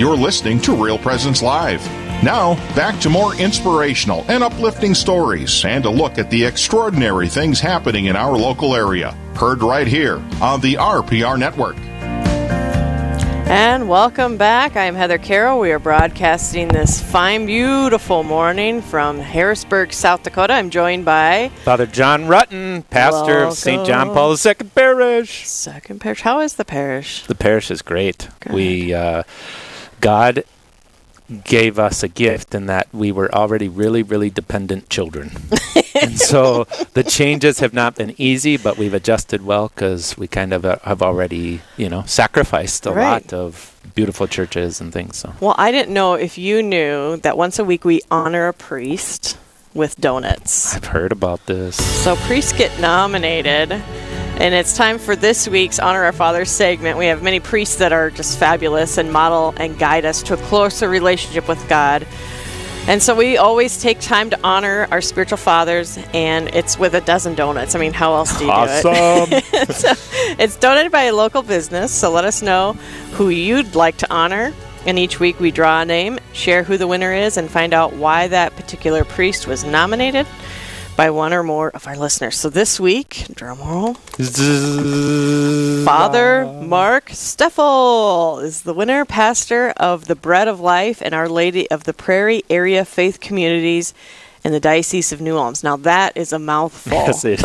You're listening to Real Presence Live. Now, back to more inspirational and uplifting stories and a look at the extraordinary things happening in our local area. Heard right here on the RPR Network. And welcome back. I'm Heather Carroll. We are broadcasting this fine, beautiful morning from Harrisburg, South Dakota. I'm joined by Father John Rutten, pastor Welcome. of St. John Paul II Parish. Second Parish. How is the parish? The parish is great. Good. We uh, God gave us a gift in that we were already really, really dependent children, and so the changes have not been easy, but we've adjusted well because we kind of uh, have already, you know, sacrificed a Right. lot of beautiful churches and things. So Well, I didn't know if you knew that once a week we honor a priest with donuts. I've heard about this. So priests get nominated, and it's time for this week's Honor Our Fathers segment. We have many priests that are just fabulous and model and guide us to a closer relationship with God. And so we always take time to honor our spiritual fathers, and it's with a dozen donuts. I mean, how else do you do it? Awesome. so it's donated by a local business, so let us know who you'd like to honor. And each week we draw a name, share who the winner is, and find out why that particular priest was nominated by one or more of our listeners. So this week, drum roll, Father Mark Steffel is the winner, pastor of the Bread of Life and Our Lady of the Prairie Area Faith Communities in the Diocese of New Ulms. Now that is a mouthful. Yes, it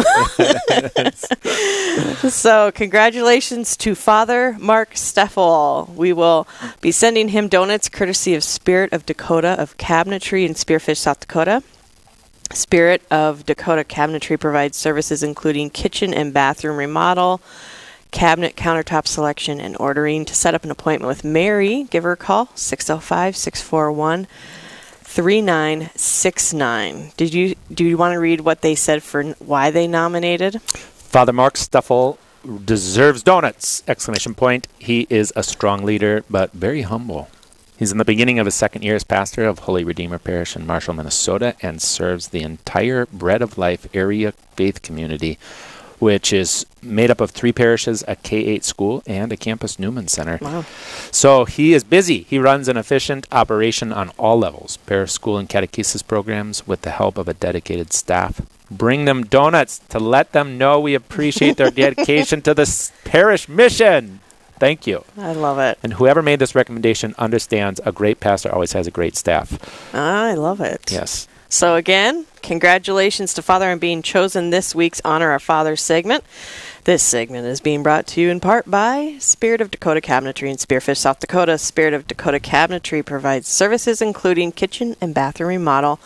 So, congratulations to Father Mark Steffel. We will be sending him donuts courtesy of Spirit of Dakota of Cabinetry in Spearfish, South Dakota. Spirit of Dakota Cabinetry provides services including kitchen and bathroom remodel, cabinet countertop selection, and ordering. To set up an appointment with Mary, give her a call 605 641 3969. Did you do you want to read what they said for why they nominated? Father Mark Stuffel deserves donuts! Exclamation point. He is a strong leader, but very humble. He's in the beginning of his second year as pastor of Holy Redeemer Parish in Marshall, Minnesota, and serves the entire Bread of Life area faith community, which is made up of three parishes, a K 8 school, and a campus Newman Center. Wow. So he is busy. He runs an efficient operation on all levels parish school and catechesis programs with the help of a dedicated staff. Bring them donuts to let them know we appreciate their dedication to this parish mission. Thank you. I love it. And whoever made this recommendation understands a great pastor always has a great staff. I love it. Yes. So, again, congratulations to Father on being chosen this week's Honor Our Father segment. This segment is being brought to you in part by Spirit of Dakota Cabinetry in Spearfish, South Dakota. Spirit of Dakota Cabinetry provides services including kitchen and bathroom remodel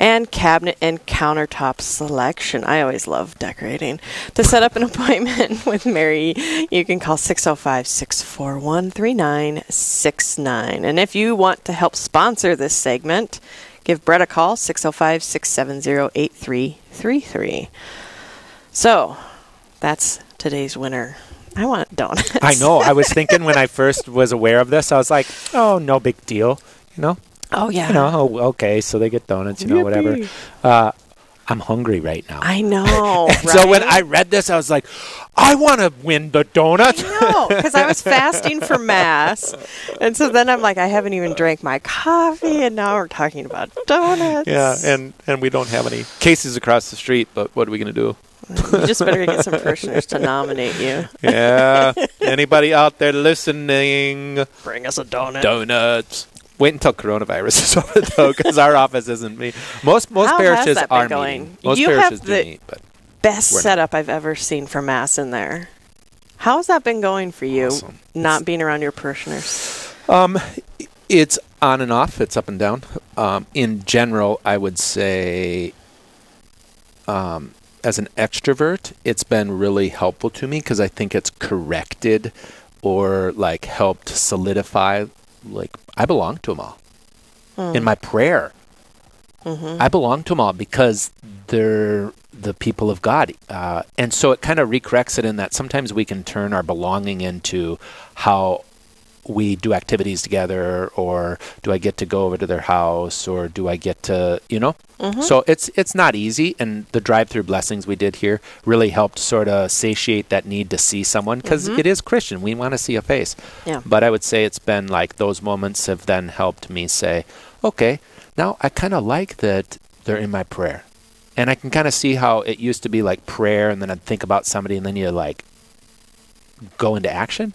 and cabinet and countertop selection. I always love decorating. To set up an appointment with Mary, you can call 605 641 3969. And if you want to help sponsor this segment, give Brett a call 605 670 8333. So, that's today's winner. I want donuts. I know. I was thinking when I first was aware of this, I was like, oh, no big deal. You know? Oh, yeah. You know, oh, okay, so they get donuts, you know, whatever. Uh, I'm hungry right now. I know. So when? I read this, I was like, I want to win the donut. No, because I was fasting for mass, and so then I'm like, I haven't even drank my coffee, and now we're talking about donuts. yeah, and and we don't have any cases across the street, but what are we going to do? you just better get some parishioners to nominate you. Yeah. Anybody out there listening? Bring us a donut. Donuts. Wait until coronavirus is over, though, because our office isn't me. Most most How parishes are going? meeting. Most You parishes have do meet, but Best setup I've ever seen for mass in there. How's that been going for you? Awesome. Not being around your parishioners. Um, it's on and off. It's up and down. Um, in general, I would say, um, as an extrovert, it's been really helpful to me because I think it's corrected or like helped solidify. Like I belong to them all. In my prayer, I belong to them all because they're the people of God. Uh, and so it kind of recorrects it in that sometimes we can turn our belonging into how we do activities together or do I get to go over to their house or do I get to you know Mm-hmm. so it's it's not easy and the drive through blessings we did here really helped sort of satiate that need to see someone because is Christian we want to see a face Mm-hmm. Yeah. but I would say it's been like those moments have then helped me say okay now I kind of like that they're in my prayer and I can kind of see how it used to be like prayer and then I'd think about somebody and then you like go into action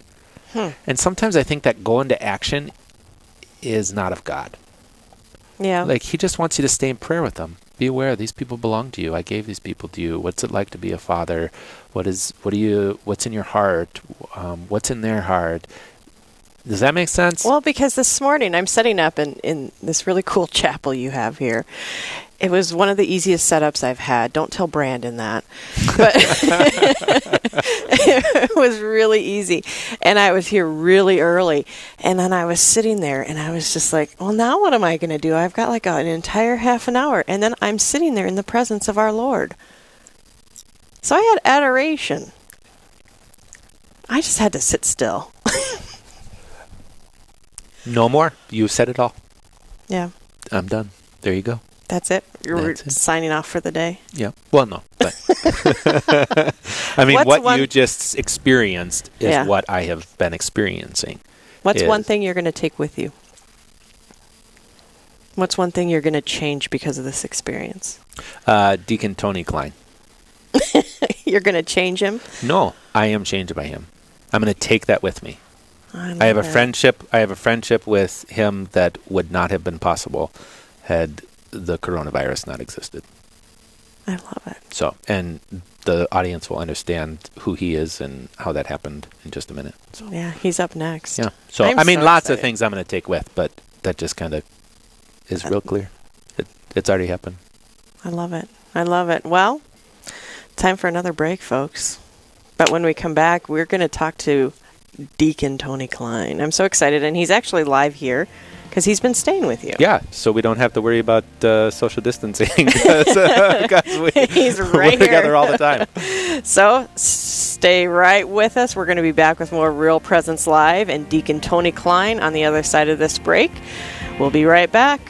Hmm. and sometimes I think that go into action is not of God. Yeah. Like he just wants you to stay in prayer with them. Be aware these people belong to you. I gave these people to you. What's it like to be a father? What is what do you what's in your heart? Um, what's in their heart? Does that make sense? Well, because this morning I'm setting up in, in this really cool chapel you have here. It was one of the easiest setups I've had. Don't tell Brandon that. But it was really easy. And I was here really early. And then I was sitting there and I was just like, well, now what am I going to do? I've got like an entire half an hour. And then I'm sitting there in the presence of our Lord. So I had adoration. I just had to sit still. No more. You said it all. Yeah. I'm done. There you go. That's it. You're That's it. signing off for the day. Yeah. Well, no. But I mean, What's what one- you just experienced is Yeah. what I have been experiencing. What's one Is- thing you're going to take with you? What's one thing you're going to change because of this experience? Uh, Deacon Tony Klein. you're going to change him. No, I am changed by him. I'm going to take that with me. I, I have a friendship. I have a friendship with him that would not have been possible had the coronavirus not existed. I love it. So, and the audience will understand who he is and how that happened in just a minute. So, Yeah, he's up next. yeah. So, I'm I mean, so lots of things I'm going to take with, but that just kind of is Uh, real clear. It, it's already happened. I love it. I love it. Well, time for another break, folks. But when we come back, we're going to talk to Deacon Tony Klein. I'm so excited, and he's actually live here because he's been staying with you. Yeah, so we don't have to worry about uh, social distancing because uh, we, He's we're right together all the time. So stay right with us. We're going to be back with more Real Presence Live and Deacon Tony Klein on the other side of this break. We'll be right back.